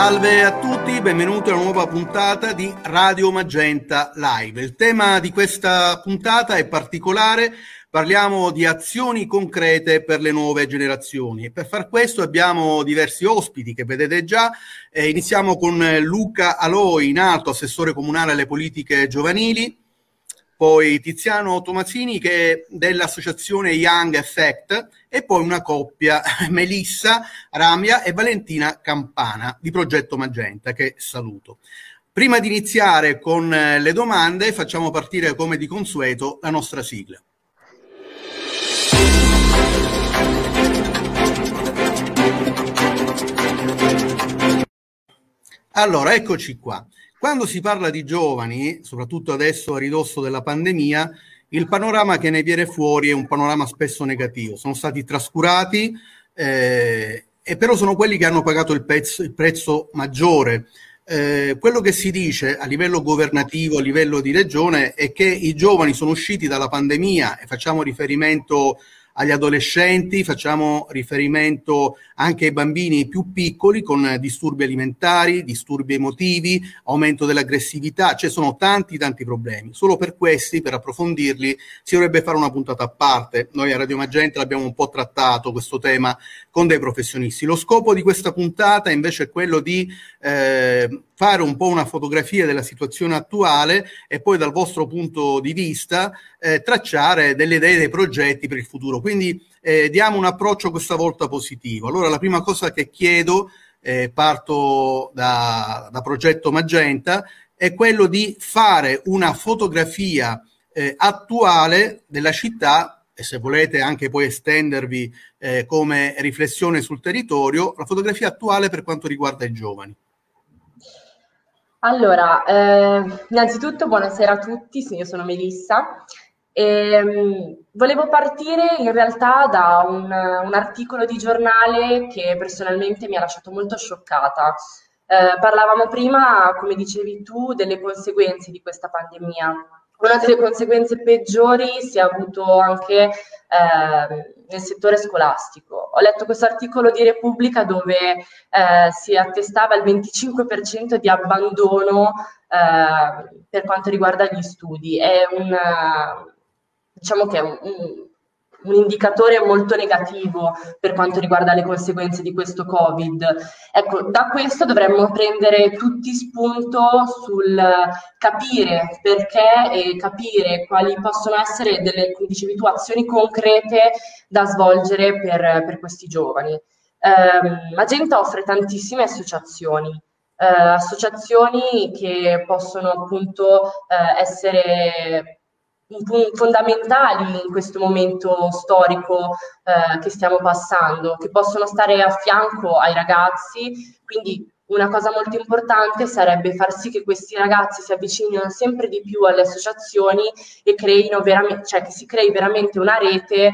Salve a tutti, benvenuti a una nuova puntata di Radio Magenta Live. Il tema di questa puntata è particolare, parliamo di azioni concrete per le nuove generazioni e per far questo abbiamo diversi ospiti che vedete già. Eh, iniziamo con Luca Aloi, nato assessore comunale alle politiche giovanili, poi Tiziano Tomazzini che dell'associazione Young Effect e poi una coppia, Melissa Ramia e Valentina Campana di Progetto Magenta che saluto. Prima di iniziare con eh, le domande facciamo partire come di consueto la nostra sigla. Allora, eccoci qua. Quando si parla di giovani, soprattutto adesso a ridosso della pandemia, il panorama che ne viene fuori è un panorama spesso negativo. Sono stati trascurati eh, e però sono quelli che hanno pagato il, pezzo, il prezzo maggiore. Eh, quello che si dice a livello governativo, a livello di regione, è che i giovani sono usciti dalla pandemia e facciamo riferimento agli adolescenti, facciamo riferimento anche ai bambini più piccoli con disturbi alimentari, disturbi emotivi, aumento dell'aggressività, cioè sono tanti tanti problemi. Solo per questi, per approfondirli, si dovrebbe fare una puntata a parte. Noi a Radio Magenta l'abbiamo un po' trattato questo tema con dei professionisti. Lo scopo di questa puntata invece è quello di eh, fare un po' una fotografia della situazione attuale e poi dal vostro punto di vista eh, tracciare delle idee, dei progetti per il futuro. Quindi eh, diamo un approccio questa volta positivo. Allora la prima cosa che chiedo, eh, parto da, da, Progetto Magenta, è quello di fare una fotografia eh, attuale della città e se volete anche poi estendervi eh, come riflessione sul territorio, la fotografia attuale per quanto riguarda i giovani. Allora, eh, innanzitutto buonasera a tutti, io sono Melissa. E, um, volevo partire in realtà da un, un, articolo di giornale che personalmente mi ha lasciato molto scioccata. Eh, parlavamo prima, come dicevi tu, delle conseguenze di questa pandemia una delle conseguenze peggiori si è avuto anche eh, nel settore scolastico. Ho letto questo articolo di Repubblica dove eh, si attestava il 25% di abbandono eh, per quanto riguarda gli studi. È un, diciamo che è un, un un indicatore molto negativo per quanto riguarda le conseguenze di questo Covid. Ecco, da questo dovremmo prendere tutti spunto sul capire perché e capire quali possono essere delle, come dicevi tu, azioni concrete da svolgere per, per questi giovani. Eh, Magenta offre tantissime associazioni, eh, associazioni che possono appunto eh, essere fondamentali in questo momento storico eh, che stiamo passando, che possono stare a fianco ai ragazzi. Quindi una cosa molto importante sarebbe far sì che questi ragazzi si avvicinino sempre di più alle associazioni e cioè che si crei veramente una rete eh,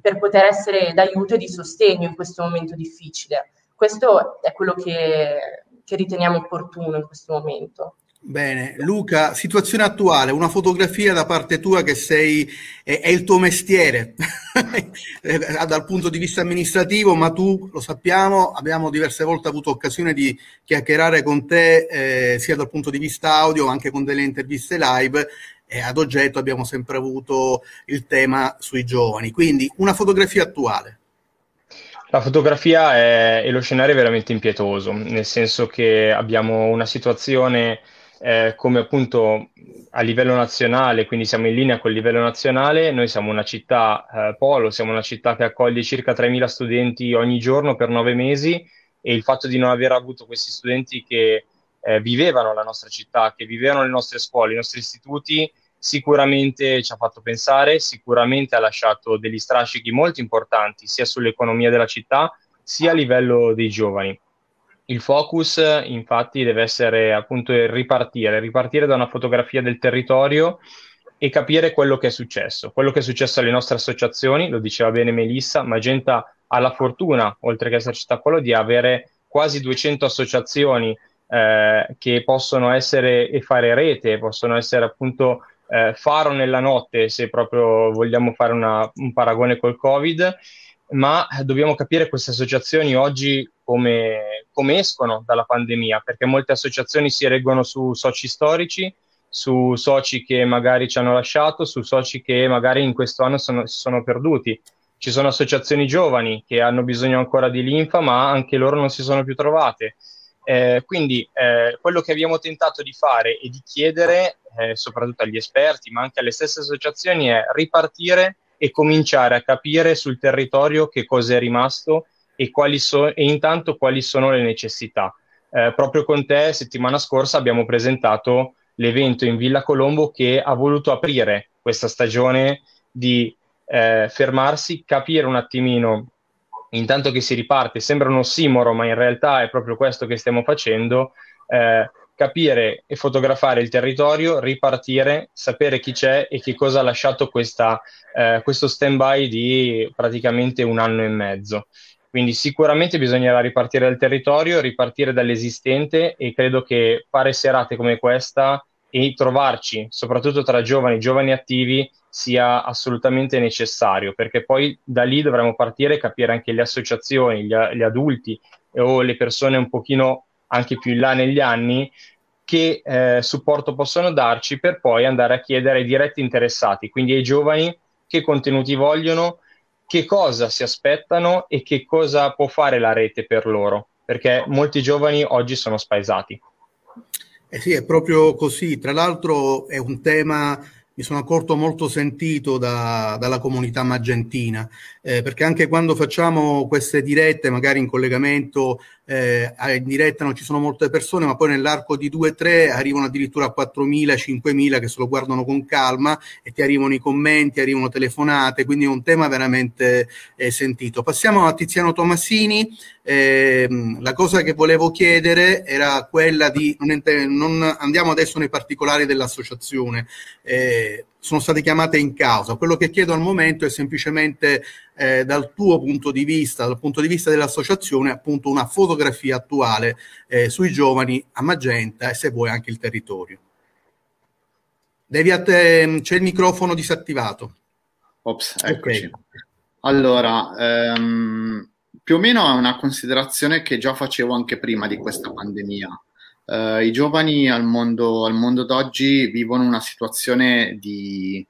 per poter essere d'aiuto e di sostegno in questo momento difficile. Questo è quello che, che riteniamo opportuno in questo momento. Bene, Luca, situazione attuale, una fotografia da parte tua che sei, è, è il tuo mestiere eh, dal punto di vista amministrativo, ma tu lo sappiamo, abbiamo diverse volte avuto occasione di chiacchierare con te eh, sia dal punto di vista audio, anche con delle interviste live e ad oggetto abbiamo sempre avuto il tema sui giovani. Quindi una fotografia attuale. La fotografia è, è lo scenario veramente impietoso, nel senso che abbiamo una situazione eh, come appunto a livello nazionale, quindi siamo in linea col livello nazionale, noi siamo una città eh, polo, siamo una città che accoglie circa 3.000 studenti ogni giorno per nove mesi e il fatto di non aver avuto questi studenti che eh, vivevano la nostra città, che vivevano le nostre scuole, i nostri istituti, sicuramente ci ha fatto pensare, sicuramente ha lasciato degli strascichi molto importanti sia sull'economia della città sia a livello dei giovani. Il focus infatti deve essere appunto ripartire, ripartire da una fotografia del territorio e capire quello che è successo, quello che è successo alle nostre associazioni, lo diceva bene Melissa, Magenta ha la fortuna, oltre che esserci quello, di avere quasi 200 associazioni eh, che possono essere e fare rete, possono essere appunto eh, faro nella notte, se proprio vogliamo fare una, un paragone col Covid, ma dobbiamo capire queste associazioni oggi come, come escono dalla pandemia, perché molte associazioni si reggono su soci storici, su soci che magari ci hanno lasciato, su soci che magari in questo anno sono, si sono perduti. Ci sono associazioni giovani che hanno bisogno ancora di linfa, ma anche loro non si sono più trovate. Eh, quindi eh, quello che abbiamo tentato di fare e di chiedere, eh, soprattutto agli esperti, ma anche alle stesse associazioni, è ripartire e cominciare a capire sul territorio che cosa è rimasto e, so- e intanto quali sono le necessità. Eh, proprio con te settimana scorsa abbiamo presentato l'evento in Villa Colombo che ha voluto aprire questa stagione di eh, fermarsi, capire un attimino, intanto che si riparte, sembra un ossimoro, ma in realtà è proprio questo che stiamo facendo, eh, capire e fotografare il territorio, ripartire, sapere chi c'è e che cosa ha lasciato questa, eh, questo stand-by di praticamente un anno e mezzo. Quindi sicuramente bisognerà ripartire dal territorio, ripartire dall'esistente e credo che fare serate come questa e trovarci, soprattutto tra giovani, giovani attivi, sia assolutamente necessario, perché poi da lì dovremo partire e capire anche le associazioni, gli, gli adulti o le persone un pochino anche più in là negli anni, che eh, supporto possono darci per poi andare a chiedere ai diretti interessati, quindi ai giovani, che contenuti vogliono, che cosa si aspettano e che cosa può fare la rete per loro, perché molti giovani oggi sono spaesati. Eh sì, è proprio così. Tra l'altro è un tema mi sono accorto molto sentito da, dalla comunità maggentina, eh, perché anche quando facciamo queste dirette, magari in collegamento eh, in diretta non ci sono molte persone, ma poi nell'arco di due o tre arrivano addirittura a 4.000, 5.000 che se lo guardano con calma e ti arrivano i commenti, arrivano telefonate, quindi è un tema veramente eh, sentito. Passiamo a Tiziano Tomassini. Eh, la cosa che volevo chiedere era quella di, non, non andiamo adesso nei particolari dell'associazione, eh, sono state chiamate in causa. Quello che chiedo al momento è semplicemente eh, dal tuo punto di vista, dal punto di vista dell'associazione, appunto una fotografia attuale eh, sui giovani a Magenta e se vuoi anche il territorio. Devi te, c'è il microfono disattivato. Ops, eccoci. Okay. Allora, ehm, più o meno è una considerazione che già facevo anche prima di questa pandemia Uh, I giovani al mondo, al mondo d'oggi vivono una situazione di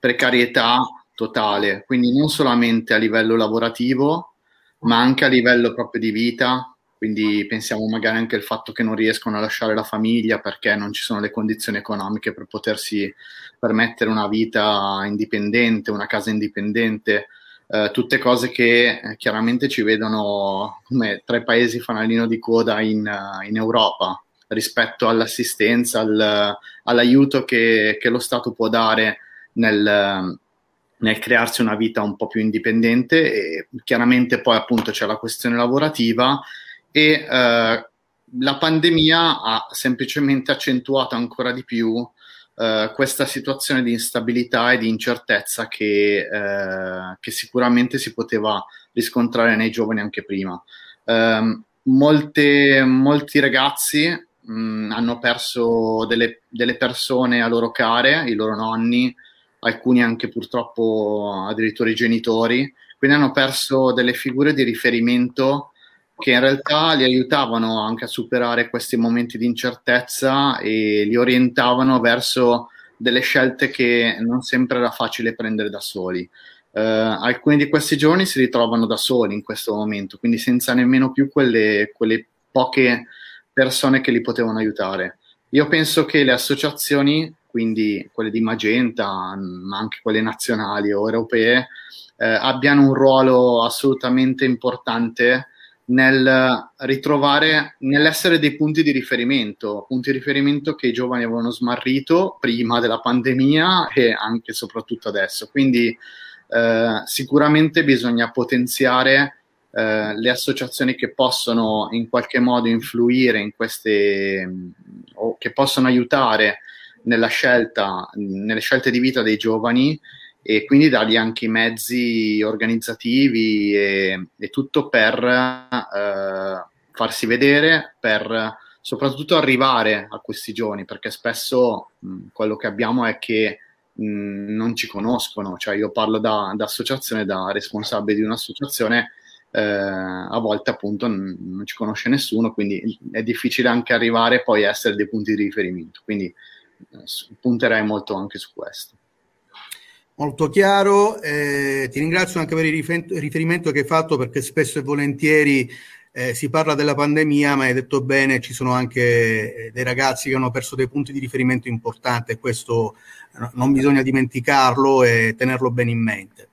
precarietà totale, quindi non solamente a livello lavorativo, ma anche a livello proprio di vita. Quindi pensiamo magari anche al fatto che non riescono a lasciare la famiglia perché non ci sono le condizioni economiche per potersi permettere una vita indipendente, una casa indipendente. Uh, tutte cose che eh, chiaramente ci vedono come tre paesi fanalino di coda in, uh, in Europa rispetto all'assistenza, al, all'aiuto che, che, lo Stato può dare nel, nel, crearsi una vita un po' più indipendente e chiaramente poi appunto c'è la questione lavorativa e eh, la pandemia ha semplicemente accentuato ancora di più Uh, questa situazione di instabilità e di incertezza che, uh, che, sicuramente si poteva riscontrare nei giovani anche prima. Uh, molte, molti ragazzi mh, mm, hanno perso delle, delle, persone a loro care, i loro nonni, alcuni anche purtroppo addirittura i genitori, quindi hanno perso delle figure di riferimento che in realtà li aiutavano anche a superare questi momenti di incertezza e li orientavano verso delle scelte che non sempre era facile prendere da soli. Uh, alcuni di questi giorni si ritrovano da soli in questo momento, quindi senza nemmeno più quelle, quelle poche persone che li potevano aiutare. Io penso che le associazioni, quindi quelle di Magenta, ma anche quelle nazionali o europee, eh, abbiano un ruolo assolutamente importante nel ritrovare, nell'essere dei punti di riferimento, punti di riferimento che i giovani avevano smarrito prima della pandemia e anche e soprattutto adesso. Quindi eh, sicuramente bisogna potenziare eh, le associazioni che possono in qualche modo influire in queste o che possono aiutare nella scelta, nelle scelte di vita dei giovani e quindi dargli anche i mezzi organizzativi e, e tutto per eh, farsi vedere, per soprattutto arrivare a questi giovani, perché spesso mh, quello che abbiamo è che mh, non ci conoscono, cioè io parlo da, da associazione, da responsabile di un'associazione eh, a volte appunto n- non ci conosce nessuno, quindi è difficile anche arrivare poi a essere dei punti di riferimento. Quindi eh, punterei molto anche su questo. Molto chiaro, eh, ti ringrazio anche per il riferimento che hai fatto perché spesso e volentieri eh, si parla della pandemia, ma hai detto bene, ci sono anche eh, dei ragazzi che hanno perso dei punti di riferimento importanti e questo non bisogna dimenticarlo e tenerlo bene in mente.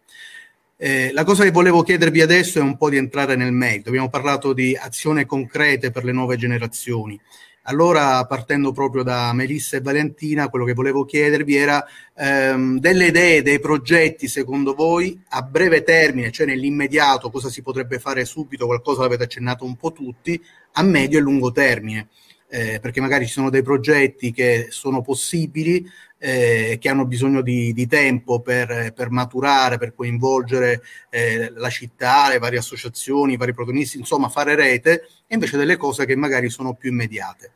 Eh, la cosa che volevo chiedervi adesso è un po' di entrare nel merito. Abbiamo parlato di azioni concrete per le nuove generazioni. Allora, partendo proprio da Melissa e Valentina, quello che volevo chiedervi era ehm, delle idee, dei progetti, secondo voi, a breve termine, cioè nell'immediato, cosa si potrebbe fare subito, qualcosa l'avete accennato un po' tutti, a medio e lungo termine. Eh, perché magari ci sono dei progetti che sono possibili, eh, che hanno bisogno di, di tempo per, per, maturare, per coinvolgere eh, la città, le varie associazioni, i vari protagonisti, insomma fare rete, e invece delle cose che magari sono più immediate.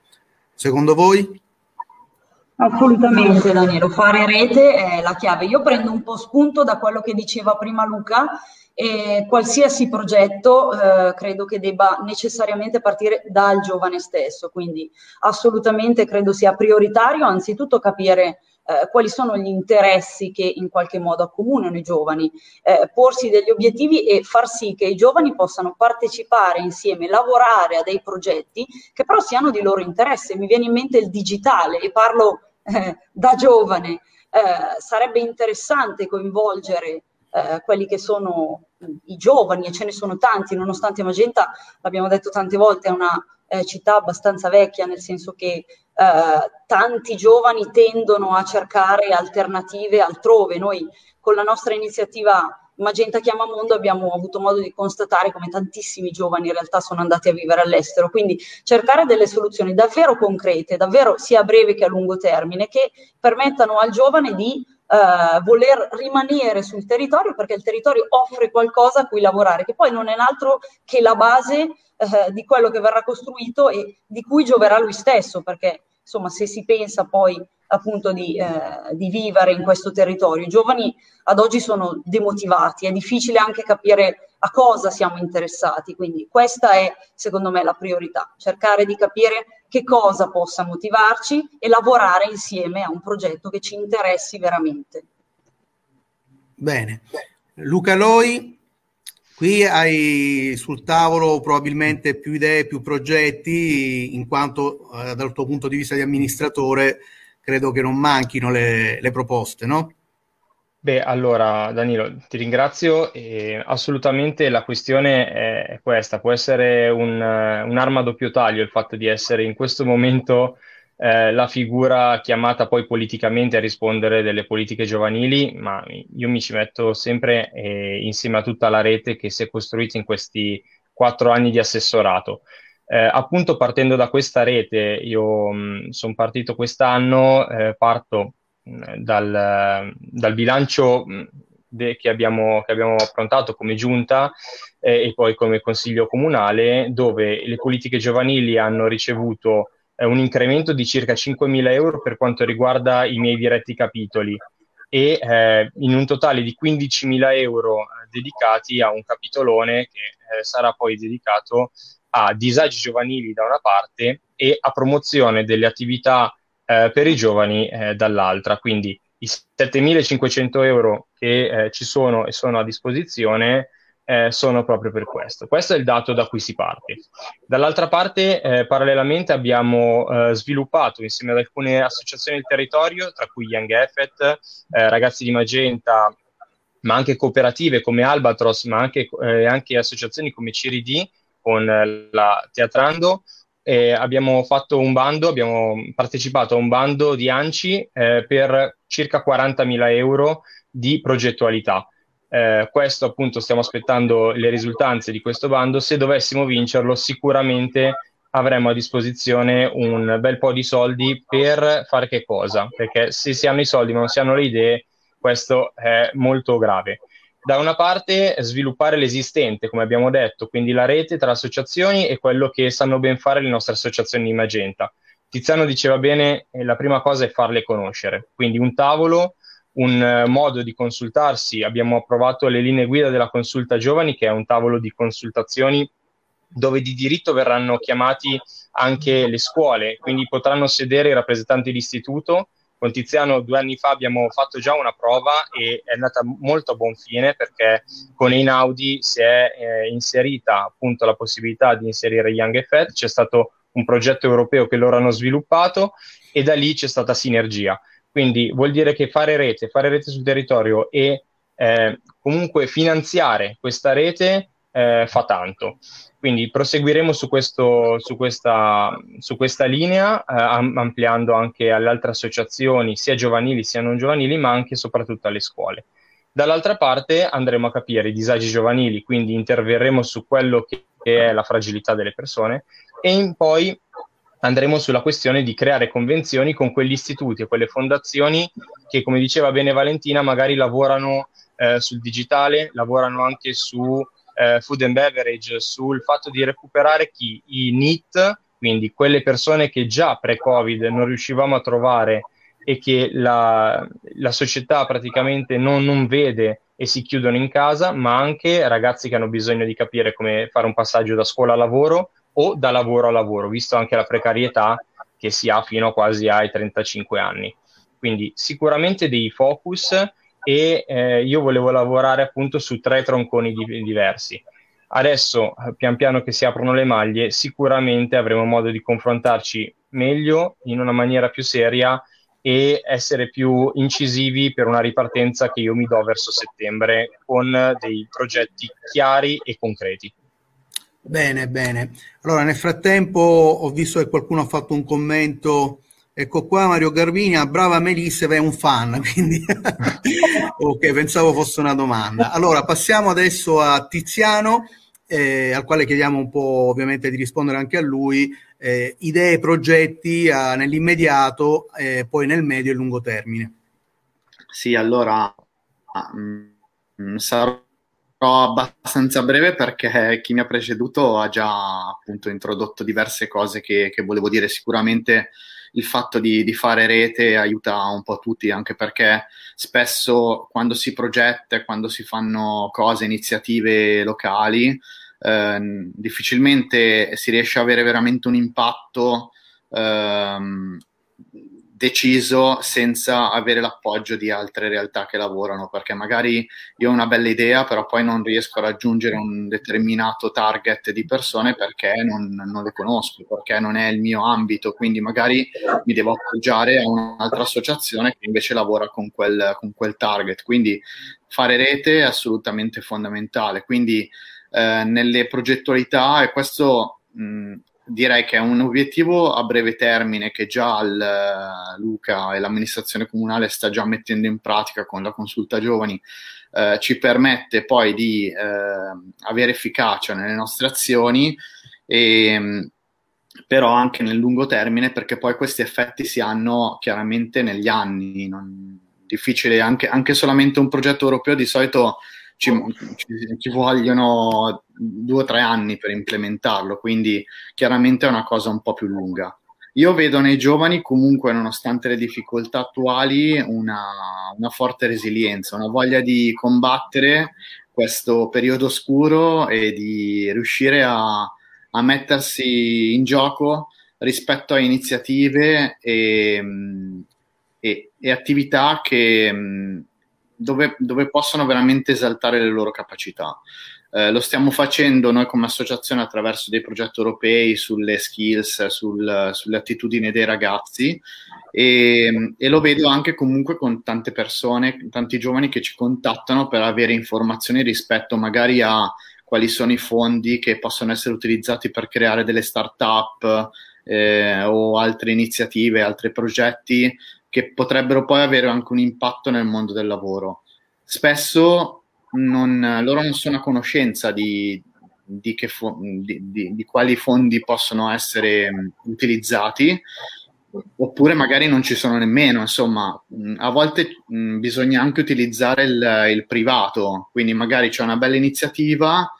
Secondo voi? Assolutamente Danilo, fare rete è la chiave. Io prendo un po' spunto da quello che diceva prima Luca e qualsiasi progetto eh, credo che debba necessariamente partire dal giovane stesso, quindi assolutamente credo sia prioritario anzitutto capire eh, quali sono gli interessi che in qualche modo accomunano i giovani, eh, porsi degli obiettivi e far sì che i giovani possano partecipare insieme, lavorare a dei progetti che però siano di loro interesse. Mi viene in mente il digitale e parlo da giovane. Eh, sarebbe interessante coinvolgere eh, quelli che sono i giovani, e ce ne sono tanti, nonostante Magenta, l'abbiamo detto tante volte, è una eh, città abbastanza vecchia, nel senso che eh, tanti giovani tendono a cercare alternative altrove. Noi con la nostra iniziativa Magenta Chiama Mondo abbiamo avuto modo di constatare come tantissimi giovani in realtà sono andati a vivere all'estero, quindi cercare delle soluzioni davvero concrete, davvero sia a breve che a lungo termine, che permettano al giovane di Uh, voler rimanere sul territorio perché il territorio offre qualcosa a cui lavorare, che poi non è altro che la base uh, di quello che verrà costruito e di cui gioverà lui stesso, perché insomma se si pensa poi appunto di, eh, di, vivere in questo territorio. I giovani ad oggi sono demotivati, è difficile anche capire a cosa siamo interessati, quindi questa è secondo me la priorità, cercare di capire che cosa possa motivarci e lavorare insieme a un progetto che ci interessi veramente. Bene. Luca Loi, qui hai sul tavolo probabilmente più idee, più progetti, in quanto eh, dal tuo punto di vista di amministratore credo che non manchino le, le proposte, no? Beh, allora Danilo, ti ringrazio e assolutamente la questione è questa, può essere un, un'arma a doppio taglio il fatto di essere in questo momento eh, la figura chiamata poi politicamente a rispondere delle politiche giovanili, ma io mi ci metto sempre eh, insieme a tutta la rete che si è costruita in questi quattro anni di assessorato. Eh, appunto partendo da questa rete, io sono partito quest'anno, eh, parto mh, dal, dal, bilancio mh, de, che, abbiamo, che, abbiamo, approntato come giunta eh, e poi come consiglio comunale, dove le politiche giovanili hanno ricevuto eh, un incremento di circa 5.000 euro per quanto riguarda i miei diretti capitoli e eh, in un totale di 15.000 euro eh, dedicati a un capitolone che sarà poi dedicato a disagi giovanili da una parte e a promozione delle attività eh, per i giovani eh, dall'altra. Quindi i 7.500 euro che eh, ci sono e sono a disposizione eh, sono proprio per questo. Questo è il dato da cui si parte. Dall'altra parte, eh, parallelamente, abbiamo eh, sviluppato insieme ad alcune associazioni del territorio, tra cui Young Effet, Ragazzi di Magenta, ma anche cooperative come Albatros, ma anche, anche associazioni come CRD, con la Teatrando e abbiamo fatto un bando, abbiamo partecipato a un bando di ANCI eh, per circa 40.000 euro di progettualità. Eh, questo appunto stiamo aspettando le risultanze di questo bando. Se dovessimo vincerlo, sicuramente avremo a disposizione un bel po' di soldi per fare che cosa? Perché se si hanno i soldi ma non si hanno le idee, questo è molto grave da una parte sviluppare l'esistente, come abbiamo detto, quindi la rete tra associazioni e quello che sanno ben fare le nostre associazioni di Magenta. Tiziano diceva bene, eh, la prima cosa è farle conoscere, quindi un tavolo un eh, modo di consultarsi. Abbiamo approvato le linee guida della consulta giovani, che è un tavolo di consultazioni dove di diritto verranno chiamati anche le scuole, quindi potranno sedere i rappresentanti d'istituto. Con Tiziano due anni fa abbiamo fatto già una prova e è andata molto a buon fine perché con Einaudi si è eh, inserita appunto la possibilità di inserire Young Effect, c'è stato un progetto europeo che loro hanno sviluppato e da lì c'è stata sinergia. Quindi vuol dire che fare rete, fare rete sul territorio e eh, comunque finanziare questa rete eh, fa tanto. Quindi proseguiremo su, questo, su, questa, su questa, linea, eh, ampliando anche alle altre associazioni, sia giovanili sia non giovanili, ma anche e soprattutto alle scuole. Dall'altra parte andremo a capire i disagi giovanili, quindi interverremo su quello che è la fragilità delle persone e poi andremo sulla questione di creare convenzioni con quegli istituti e quelle fondazioni che, come diceva bene Valentina, magari lavorano eh, sul digitale, lavorano anche su eh, food and beverage, sul fatto di recuperare chi i NIT, quindi quelle persone che già pre-Covid non riuscivamo a trovare e che la, la società praticamente non, non vede e si chiudono in casa, ma anche ragazzi che hanno bisogno di capire come fare un passaggio da scuola a lavoro o da lavoro a lavoro, visto anche la precarietà che si ha fino quasi ai 35 anni. Quindi sicuramente dei focus e eh, io volevo lavorare appunto su tre tronconi di- diversi. Adesso, pian piano che si aprono le maglie, sicuramente avremo modo di confrontarci meglio, in una maniera più seria e essere più incisivi per una ripartenza che io mi do verso settembre con dei progetti chiari e concreti. Bene, bene. Allora, nel frattempo ho visto che qualcuno ha fatto un commento. Ecco qua Mario Garbini, a brava Melissa, è un fan, quindi ok, pensavo fosse una domanda. Allora, passiamo adesso a Tiziano, eh, al quale chiediamo un po' ovviamente di rispondere anche a lui, eh, idee, progetti eh, nell'immediato, eh, poi nel medio e lungo termine. Sì, allora mh, mm, sarò abbastanza breve perché chi mi ha preceduto ha già appunto introdotto diverse cose che, che volevo dire. Sicuramente il fatto di, di, fare rete aiuta un po' tutti, anche perché spesso quando si progetta quando si fanno cose, iniziative locali, eh, difficilmente si riesce a avere veramente un impatto. Ehm, deciso senza avere l'appoggio di altre realtà che lavorano, perché magari io ho una bella idea, però poi non riesco a raggiungere un determinato target di persone perché non, non le conosco, perché non è il mio ambito, quindi magari mi devo appoggiare a un'altra associazione che invece lavora con quel, con quel target. Quindi fare rete è assolutamente fondamentale. Quindi eh, nelle progettualità, e questo mh, direi che è un obiettivo a breve termine che già il, eh, Luca e l'amministrazione comunale sta già mettendo in pratica con la consulta giovani, eh, ci permette poi di eh, avere efficacia nelle nostre azioni, e, però anche nel lungo termine perché poi questi effetti si hanno chiaramente negli anni. Non, difficile anche, anche solamente un progetto europeo di solito ci, ci, ci, vogliono due o tre anni per implementarlo, quindi chiaramente è una cosa un po' più lunga. Io vedo nei giovani comunque, nonostante le difficoltà attuali, una, una forte resilienza, una voglia di combattere questo periodo oscuro e di riuscire a, a mettersi in gioco rispetto a iniziative e, e, e attività che dove, dove possono veramente esaltare le loro capacità. Eh, lo stiamo facendo noi come associazione attraverso dei progetti europei sulle skills, sul, sulle attitudini dei ragazzi e, e, lo vedo anche comunque con tante persone, tanti giovani che ci contattano per avere informazioni rispetto magari a quali sono i fondi che possono essere utilizzati per creare delle start-up eh, o altre iniziative, altri progetti che potrebbero poi avere anche un impatto nel mondo del lavoro. Spesso non, loro non sono a conoscenza di, di, fo- di, di, quali fondi possono essere utilizzati, oppure magari non ci sono nemmeno. Insomma, a volte mh, bisogna anche utilizzare il, il, privato, quindi magari c'è una bella iniziativa,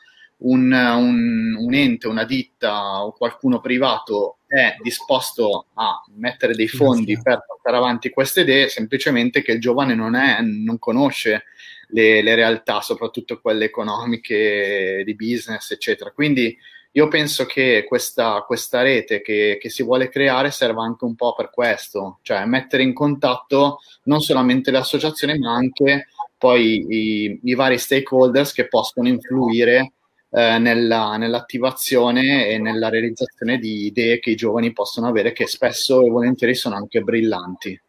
un, un, un, ente, una ditta o qualcuno privato è disposto a mettere dei fondi per portare avanti queste idee, semplicemente che il giovane non, è, non conosce le, le, realtà, soprattutto quelle economiche, di business, eccetera. Quindi io penso che questa, questa rete che, che, si vuole creare serva anche un po' per questo, cioè mettere in contatto non solamente le associazioni, ma anche poi i, i vari stakeholders che possono influire eh, nella, nell'attivazione e nella realizzazione di idee che i giovani possono avere, che spesso e volentieri sono anche brillanti.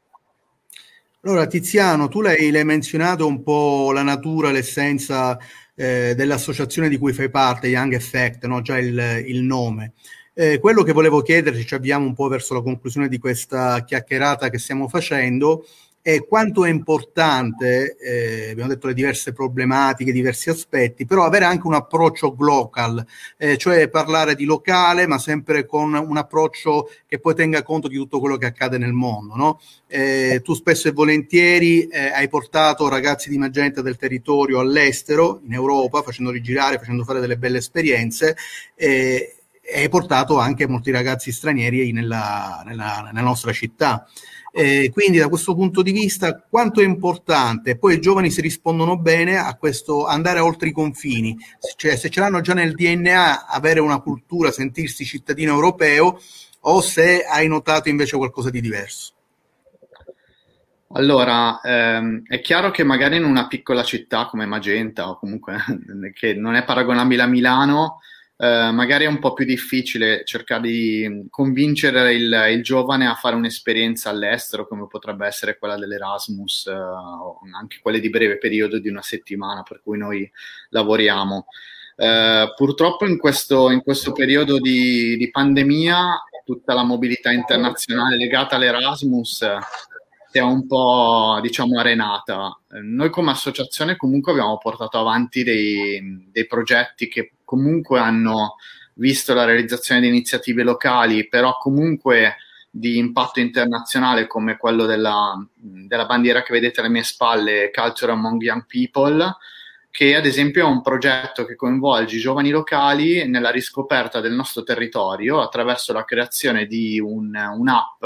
Allora, Tiziano, tu l'hai, l'hai menzionato un po' la natura, l'essenza eh, dell'associazione di cui fai parte, Young Effect, no? già il, il nome. Eh, quello che volevo chiederti, ci avviamo un po' verso la conclusione di questa chiacchierata che stiamo facendo, e quanto è importante, eh, abbiamo detto le diverse problematiche, diversi aspetti, però avere anche un approccio global, eh, cioè parlare di locale, ma sempre con un approccio che poi tenga conto di tutto quello che accade nel mondo. No? Eh, tu spesso e volentieri eh, hai portato ragazzi di Magenta del territorio all'estero, in Europa, facendoli girare, facendo fare delle belle esperienze e hai portato anche molti ragazzi stranieri nella, nella, nella nostra città. Eh, quindi da questo punto di vista quanto è importante, poi i giovani si rispondono bene a questo andare oltre i confini, cioè se ce l'hanno già nel DNA avere una cultura, sentirsi cittadino europeo o se hai notato invece qualcosa di diverso. Allora, ehm, è chiaro che magari in una piccola città come Magenta o comunque che non è paragonabile a Milano, eh, magari è un po' più difficile cercare di convincere il, il, giovane a fare un'esperienza all'estero, come potrebbe essere quella dell'Erasmus, eh, o anche quelle di breve periodo di una settimana per cui noi lavoriamo. Eh, purtroppo in questo, in questo periodo di, di, pandemia tutta la mobilità internazionale legata all'Erasmus è un po' diciamo arenata. Noi come associazione comunque abbiamo portato avanti dei, dei progetti che comunque hanno visto la realizzazione di iniziative locali, però comunque di impatto internazionale come quello della, della bandiera che vedete alle mie spalle, Culture Among Young People, che ad esempio è un progetto che coinvolge i giovani locali nella riscoperta del nostro territorio attraverso la creazione di un, un'app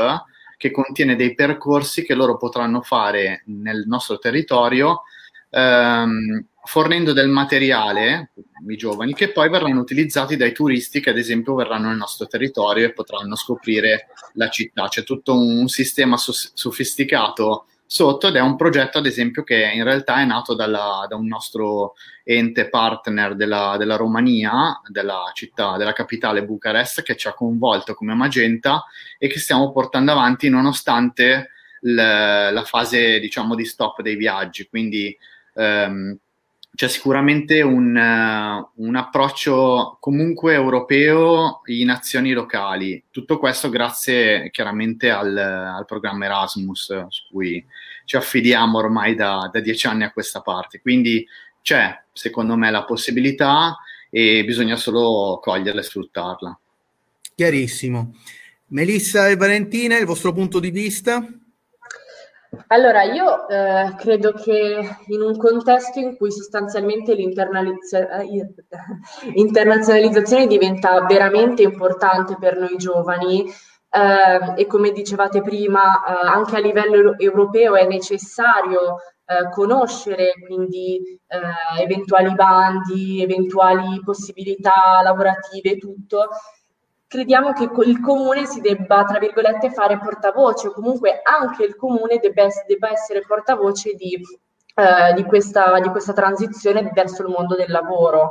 che contiene dei percorsi che loro potranno fare nel nostro territorio ehm, fornendo del materiale, i giovani, che poi verranno utilizzati dai turisti che ad esempio verranno nel nostro territorio e potranno scoprire la città. C'è tutto un sistema so- sofisticato sotto ed è un progetto ad esempio che in realtà è nato dalla, da un nostro ente partner della, della, Romania, della città, della capitale Bucarest che ci ha coinvolto come Magenta e che stiamo portando avanti nonostante l- la fase diciamo di stop dei viaggi. Quindi ehm, c'è sicuramente un, uh, un, approccio comunque europeo in azioni locali. Tutto questo grazie chiaramente al, al programma Erasmus, su cui ci affidiamo ormai da, da, dieci anni a questa parte. Quindi c'è, secondo me, la possibilità e bisogna solo coglierla e sfruttarla. Chiarissimo. Melissa e Valentina, il vostro punto di vista? Allora, io eh, credo che in un contesto in cui sostanzialmente l'internazionalizzazione diventa veramente importante per noi giovani eh, e come dicevate prima, eh, anche a livello europeo è necessario eh, conoscere quindi eh, eventuali bandi, eventuali possibilità lavorative, tutto crediamo che il comune si debba, tra virgolette, fare portavoce, o comunque anche il comune debba, debba essere portavoce di, eh, di, questa, di questa transizione verso il mondo del lavoro.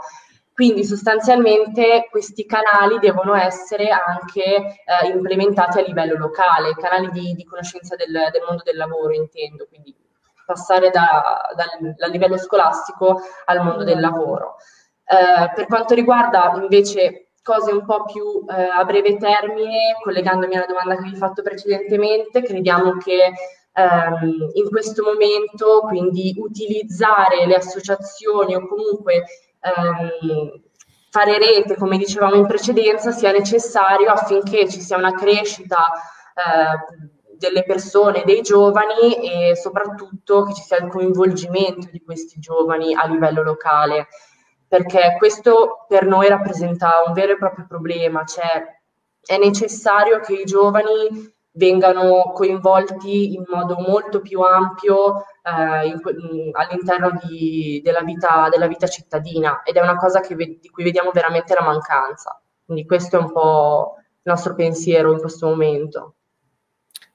Quindi sostanzialmente questi canali devono essere anche eh, implementati a livello locale, canali di, di conoscenza del, del, mondo del lavoro intendo, quindi passare da, dal, dal livello scolastico al mondo del lavoro. Eh, per quanto riguarda invece cose un po' più eh, a breve termine, collegandomi alla domanda che vi ho fatto precedentemente, crediamo che ehm, in questo momento quindi utilizzare le associazioni o comunque ehm, fare rete, come dicevamo in precedenza, sia necessario affinché ci sia una crescita eh, delle persone, dei giovani e soprattutto che ci sia il coinvolgimento di questi giovani a livello locale. Perché questo per noi rappresenta un vero e proprio problema, cioè è necessario che i giovani vengano coinvolti in modo molto più ampio eh, in, in, all'interno di, della, vita, della, vita, cittadina ed è una cosa che, di cui vediamo veramente la mancanza. Quindi questo è un po' il nostro pensiero in questo momento.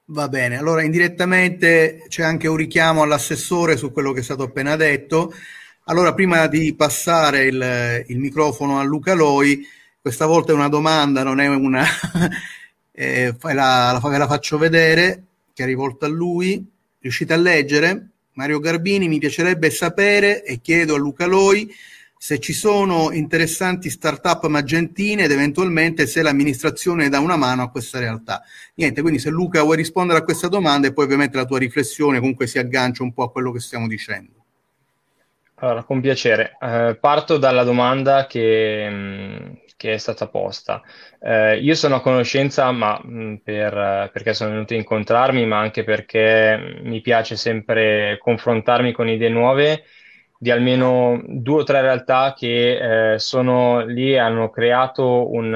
Va bene, allora indirettamente c'è anche un richiamo all'assessore su quello che è stato appena detto. Allora, prima di passare il, il microfono a Luca Loi, questa volta è una domanda, non è una... eh, la, la, la faccio vedere, che è rivolta a lui. Riuscite a leggere? Mario Garbini, mi piacerebbe sapere e chiedo a Luca Loi se ci sono interessanti start-up magentine ed eventualmente se l'amministrazione dà una mano a questa realtà. Niente, quindi se Luca vuoi rispondere a questa domanda e poi ovviamente la tua riflessione comunque si aggancia un po' a quello che stiamo dicendo. Allora, con piacere. Eh, parto dalla domanda che, mm, che è stata posta. Eh, io sono a conoscenza, ma mm, per, perché sono venuto a incontrarmi, ma anche perché mi piace sempre confrontarmi con idee nuove di almeno due o tre realtà che eh, sono lì e hanno creato un,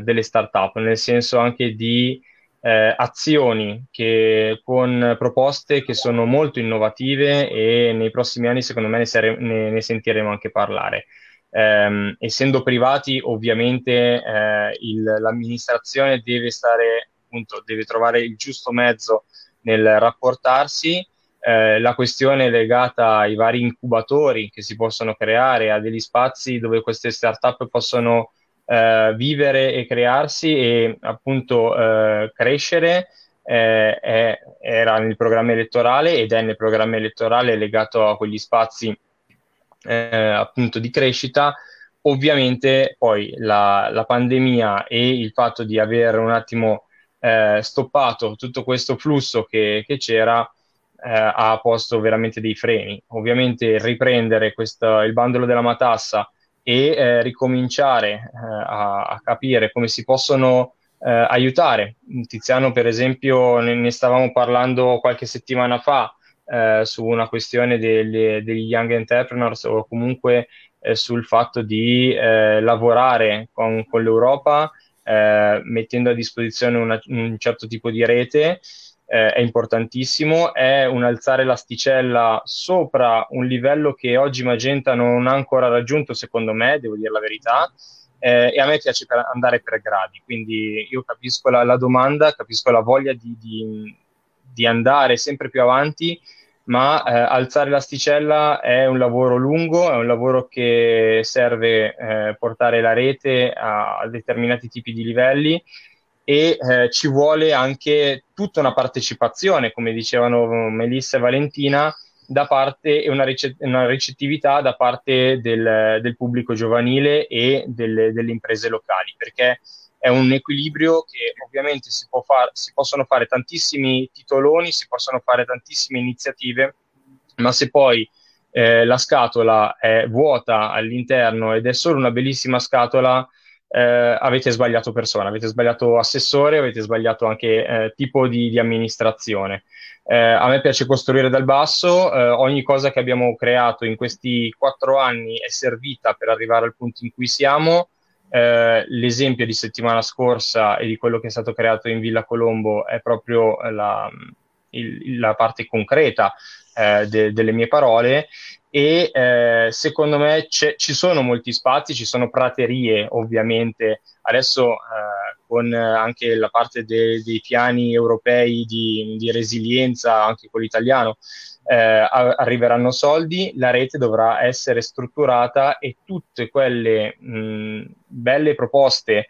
uh, delle start-up, nel senso anche di eh, azioni che, con proposte che sono molto innovative e nei prossimi anni secondo me ne, sare- ne, ne sentiremo anche parlare. Eh, essendo privati, ovviamente eh, il, l'amministrazione deve stare, appunto, deve trovare il giusto mezzo nel rapportarsi eh, la questione legata ai vari incubatori che si possono creare, a degli spazi dove queste start-up possono eh, vivere e crearsi e appunto eh, crescere. Eh, è, era nel programma elettorale ed è nel programma elettorale legato a quegli spazi eh, appunto di crescita. Ovviamente poi la, la, pandemia e il fatto di aver un attimo eh, stoppato tutto questo flusso che, che c'era eh, ha posto veramente dei freni. Ovviamente riprendere questo, il bandolo della matassa e eh, ricominciare eh, a, a, capire come si possono eh, aiutare. Tiziano, per esempio, ne, ne, stavamo parlando qualche settimana fa eh, su una questione delle, degli young entrepreneurs o comunque sul fatto di lavorare con, con l'Europa mettendo a disposizione una, un certo tipo di rete eh, è importantissimo, è un alzare l'asticella sopra un livello che oggi Magenta non ha ancora raggiunto, secondo me, devo dire la verità, eh, e a me piace per andare per gradi, quindi io capisco la, la domanda, capisco la voglia di, di, di, andare sempre più avanti, ma eh, alzare l'asticella è un lavoro lungo, è un lavoro che serve eh, portare la rete a, a determinati tipi di livelli e eh, ci vuole anche tutta una partecipazione, come dicevano Melissa e Valentina, da parte e una, ricet- una ricettività da parte del, del pubblico giovanile e delle, delle, imprese locali, perché è un equilibrio che ovviamente si, può far, si possono fare tantissimi titoloni, si possono fare tantissime iniziative, ma se poi eh, la scatola è vuota all'interno ed è solo una bellissima scatola, eh, avete sbagliato persona, avete sbagliato assessore, avete sbagliato anche eh, tipo di, di amministrazione. Eh, a me piace costruire dal basso, eh, ogni cosa che abbiamo creato in questi quattro anni è servita per arrivare al punto in cui siamo. Eh, l'esempio di settimana scorsa e di quello che è stato creato in Villa Colombo è proprio la, il, la parte concreta eh, de, delle mie parole e eh, secondo me ci sono molti spazi, ci sono praterie ovviamente, adesso eh, con anche la parte de- dei piani europei di, di, resilienza, anche quello italiano, eh, arriveranno soldi, la rete dovrà essere strutturata e tutte quelle mh, belle proposte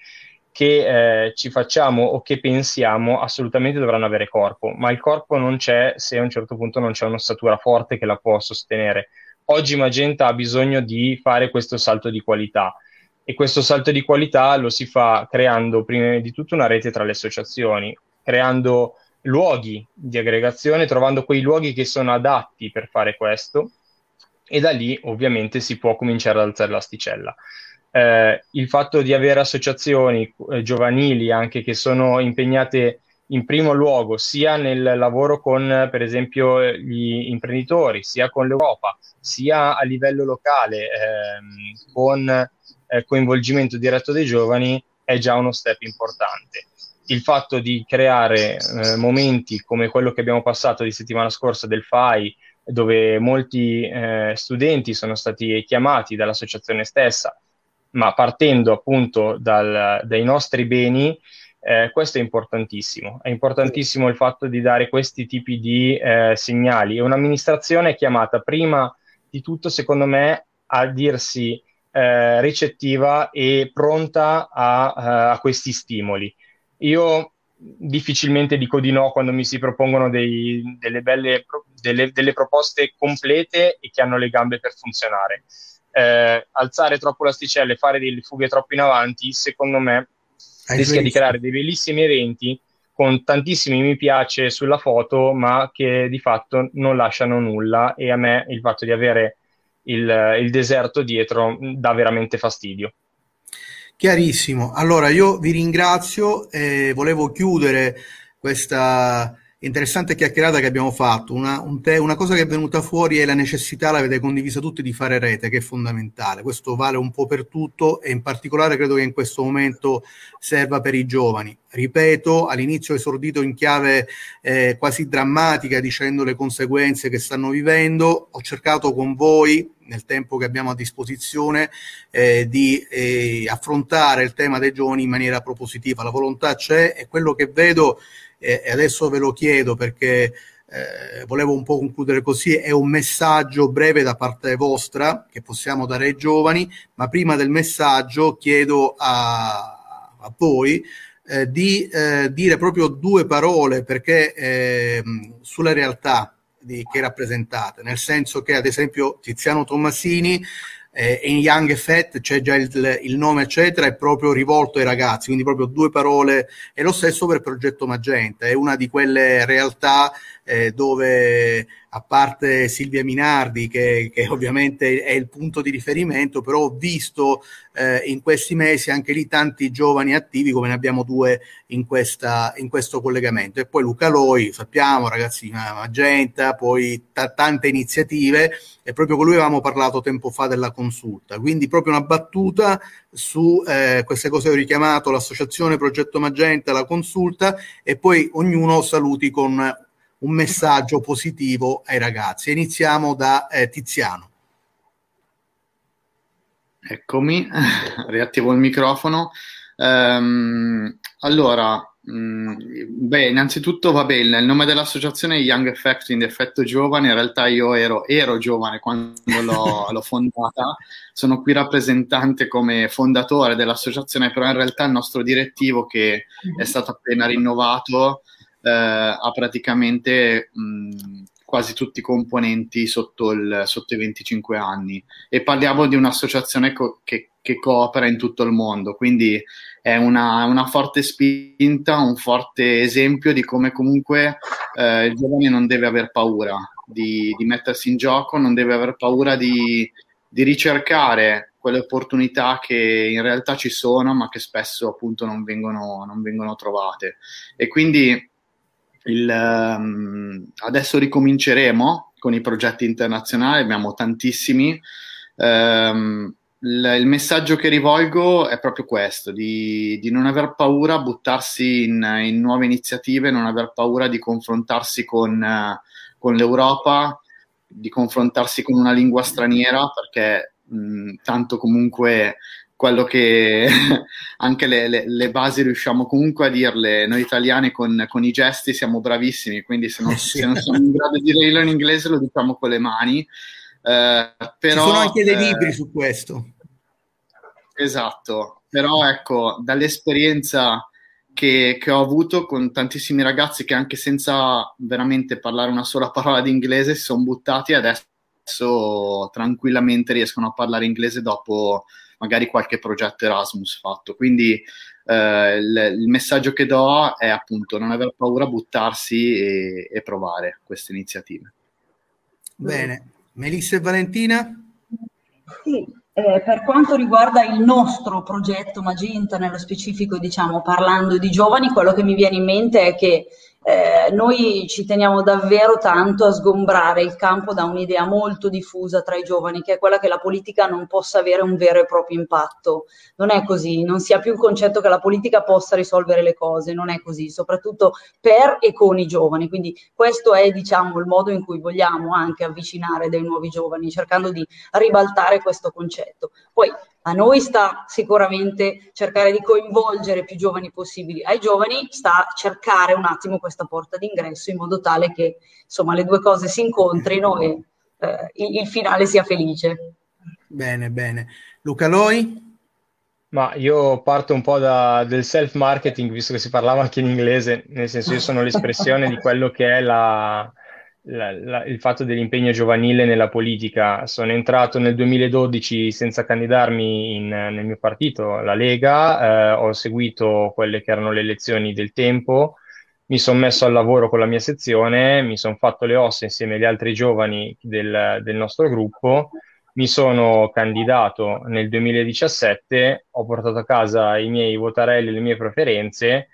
che eh, ci facciamo o che pensiamo assolutamente dovranno avere corpo, ma il corpo non c'è se a un certo punto non c'è un'ossatura forte che la può sostenere oggi Magenta ha bisogno di fare questo salto di qualità e questo salto di qualità lo si fa creando prima di tutto una rete tra le associazioni, creando luoghi di aggregazione, trovando quei luoghi che sono adatti per fare questo e da lì ovviamente si può cominciare ad alzare l'asticella. Eh, il fatto di avere associazioni eh, giovanili anche che sono impegnate in primo luogo sia nel lavoro con, per esempio, gli imprenditori, sia con l'Europa, sia a livello locale, ehm, con eh, coinvolgimento diretto dei giovani, è già uno step importante. Il fatto di creare eh, momenti come quello che abbiamo passato di settimana scorsa del FAI, dove molti eh, studenti sono stati chiamati dall'associazione stessa, ma partendo appunto dal, dai nostri beni, eh, questo è importantissimo. È importantissimo il fatto di dare questi tipi di eh, segnali. Un'amministrazione è chiamata prima di tutto, secondo me, a dirsi eh, ricettiva e pronta a, eh, a, questi stimoli. Io difficilmente dico di no quando mi si propongono dei, delle, belle, delle, delle proposte complete e che hanno le gambe per funzionare. Eh, alzare troppo l'asticella e fare delle fughe troppo in avanti, secondo me, rischia di creare dei bellissimi eventi con tantissimi mi piace sulla foto, ma che di fatto non lasciano nulla. E a me il fatto di avere il, il deserto dietro dà veramente fastidio. Chiarissimo. Allora io vi ringrazio e volevo chiudere questa interessante chiacchierata che abbiamo fatto. Una, un te, una, cosa che è venuta fuori è la necessità, l'avete condivisa tutti, di fare rete, che è fondamentale. Questo vale un po' per tutto e in particolare credo che in questo momento serva per i giovani. Ripeto, all'inizio esordito in chiave eh, quasi drammatica dicendo le conseguenze che stanno vivendo. Ho cercato con voi nel tempo che abbiamo a disposizione eh, di eh, affrontare il tema dei giovani in maniera propositiva. La volontà c'è e quello che vedo e, e adesso ve lo chiedo perché eh, volevo un po' concludere così, è un messaggio breve da parte vostra che possiamo dare ai giovani, ma prima del messaggio chiedo a, a voi eh, di eh, dire proprio due parole perché ehm, sulla realtà di, che rappresentate, nel senso che ad esempio Tiziano Tommasini eh, in Young Effect c'è già il, il, nome eccetera, è proprio rivolto ai ragazzi, quindi proprio due parole, e lo stesso per Progetto Magenta, è una di quelle realtà eh, dove a parte Silvia Minardi, che, che, ovviamente è il punto di riferimento, però ho visto eh, in questi mesi anche lì tanti giovani attivi, come ne abbiamo due in, questa, in questo collegamento. E poi Luca Loi, sappiamo, ragazzi, Magenta, poi t- tante iniziative, e proprio con lui avevamo parlato tempo fa della consulta. Quindi proprio una battuta su eh, queste cose che ho richiamato, l'associazione Progetto Magenta, la consulta, e poi ognuno saluti con un messaggio positivo ai ragazzi. Iniziamo da eh, Tiziano. Eccomi, riattivo il microfono. Um, allora, mh, beh, innanzitutto va bene, il nome dell'associazione Young Effect in effetto giovane, in realtà io ero, ero giovane quando l'ho, l'ho, fondata, sono qui rappresentante come fondatore dell'associazione, però in realtà il nostro direttivo che è stato appena rinnovato eh, ha praticamente mh, quasi tutti i componenti sotto, il, sotto, i 25 anni e parliamo di un'associazione co- che, che, coopera in tutto il mondo, quindi è una, una, forte spinta, un forte esempio di come comunque eh, il giovane non deve aver paura di, di, mettersi in gioco, non deve aver paura di, di ricercare quelle opportunità che in realtà ci sono, ma che spesso appunto non vengono, non vengono trovate. E quindi il, um, adesso ricominceremo con i progetti internazionali, abbiamo tantissimi. Um, il, il, messaggio che rivolgo è proprio questo, di, di non aver paura a buttarsi in, in, nuove iniziative, non aver paura di confrontarsi con, uh, con l'Europa, di confrontarsi con una lingua straniera, perché mh, tanto comunque quello che anche le, le, le, basi riusciamo comunque a dirle. Noi italiani con, con i gesti siamo bravissimi quindi se non, eh se non, siamo in grado di dirlo in inglese lo diciamo con le mani. Eh, però, ci sono anche dei eh, libri su questo. Esatto. Però ecco dall'esperienza che, che, ho avuto con tantissimi ragazzi che anche senza veramente parlare una sola parola di inglese si sono buttati e adesso tranquillamente riescono a parlare inglese dopo magari qualche progetto Erasmus fatto. Quindi eh, il, il, messaggio che do è appunto non aver paura a buttarsi e, e provare queste iniziative. Bene, Melissa e Valentina? Sì, Eh, per quanto riguarda il nostro progetto Magenta, nello specifico, diciamo, parlando di giovani, quello che mi viene in mente è che eh, noi ci teniamo davvero tanto a sgombrare il campo da un'idea molto diffusa tra i giovani, che è quella che la politica non possa avere un vero e proprio impatto. Non è così, non si ha più il concetto che la politica possa risolvere le cose, non è così, soprattutto per e con i giovani. Quindi questo è, diciamo, il modo in cui vogliamo anche avvicinare dei nuovi giovani, cercando di ribaltare questo concetto. Poi a noi sta sicuramente cercare di coinvolgere più giovani possibili, ai giovani sta cercare un attimo questa porta d'ingresso in modo tale che insomma le due cose si incontrino e eh, il, il, finale sia felice. Bene, bene. Luca Loi? Ma io parto un po' da, del self-marketing, visto che si parlava anche in inglese, nel senso io sono l'espressione di quello che è la, la, la, il fatto dell'impegno giovanile nella politica. Sono entrato nel 2012 senza candidarmi in, nel mio partito, la Lega, eh, ho seguito quelle che erano le elezioni del tempo, mi sono messo al lavoro con la mia sezione, mi sono fatto le ossa insieme agli altri giovani del, del nostro gruppo, mi sono candidato nel 2017, ho portato a casa i miei votarelli, le mie preferenze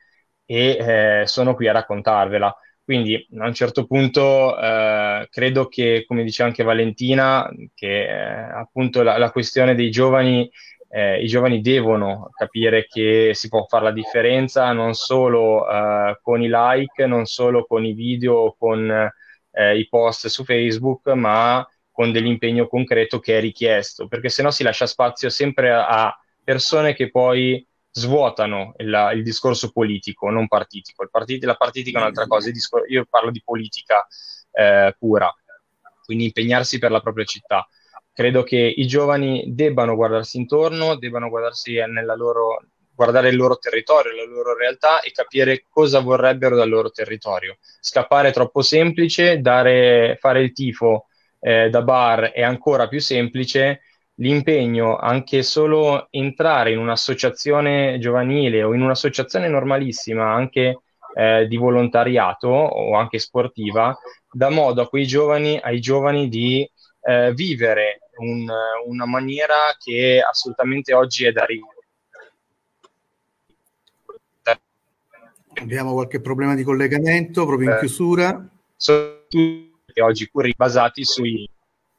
e eh, sono qui a raccontarvela. Quindi a un certo punto eh, credo che, come diceva anche Valentina, che eh, appunto la, la, questione dei giovani, eh, i giovani devono capire che si può fare la differenza non solo eh, con i like, non solo con i video, con eh, i post su Facebook, ma con dell'impegno concreto che è richiesto, perché se no si lascia spazio sempre a persone che poi svuotano il, il, discorso politico, non partitico. Partito, la partitica è un'altra cosa, io parlo di politica eh, pura, quindi impegnarsi per la propria città. Credo che i giovani debbano guardarsi intorno, debbano guardarsi nella loro, guardare il loro territorio, la loro realtà e capire cosa vorrebbero dal loro territorio. Scappare è troppo semplice, dare, fare il tifo eh, da bar è ancora più semplice l'impegno anche solo entrare in un'associazione giovanile o in un'associazione normalissima anche eh, di volontariato o anche sportiva dà modo a quei giovani, ai giovani di eh, vivere un, una maniera che assolutamente oggi è da ricordare. Abbiamo qualche problema di collegamento proprio in eh, chiusura. Sono tutti oggi basati sui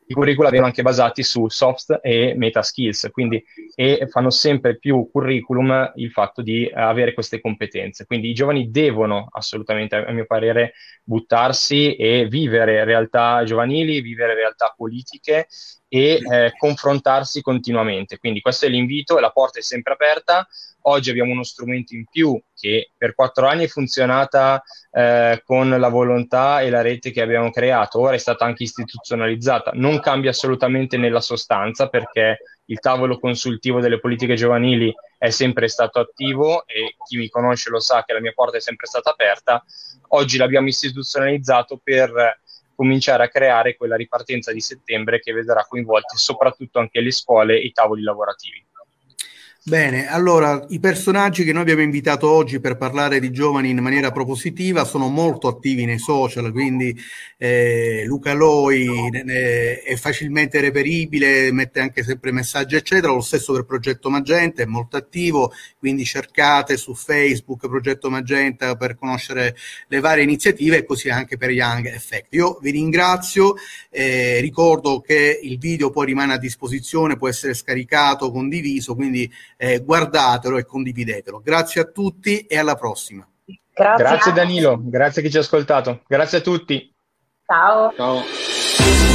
i curricula vengono anche basati su soft e meta skills, quindi e fanno sempre più curriculum il fatto di avere queste competenze. Quindi i giovani devono assolutamente, a mio parere, buttarsi e vivere realtà giovanili, vivere realtà politiche e eh, confrontarsi continuamente. Quindi questo è l'invito, la porta è sempre aperta. Oggi abbiamo uno strumento in più che per quattro anni è funzionata eh, con la volontà e la rete che abbiamo creato, ora è stata anche istituzionalizzata. Non cambia assolutamente nella sostanza perché il tavolo consultivo delle politiche giovanili è sempre stato attivo e chi mi conosce lo sa che la mia porta è sempre stata aperta. Oggi l'abbiamo istituzionalizzato per cominciare a creare quella ripartenza di settembre che vedrà coinvolti soprattutto anche le scuole e i tavoli lavorativi. Bene, allora i personaggi che noi abbiamo invitato oggi per parlare di giovani in maniera propositiva sono molto attivi nei social, quindi eh, Luca Loi eh, è facilmente reperibile, mette anche sempre messaggi eccetera, lo stesso per Progetto Magenta, è molto attivo, quindi cercate su Facebook Progetto Magenta per conoscere le varie iniziative e così anche per Young Effect. Io vi ringrazio, eh, ricordo che il video poi rimane a disposizione, può essere scaricato, condiviso, quindi eh, guardatelo e condividetelo. Grazie a tutti e alla prossima. Grazie. grazie Danilo, grazie a chi ci ha ascoltato. Grazie a tutti. Ciao. Ciao.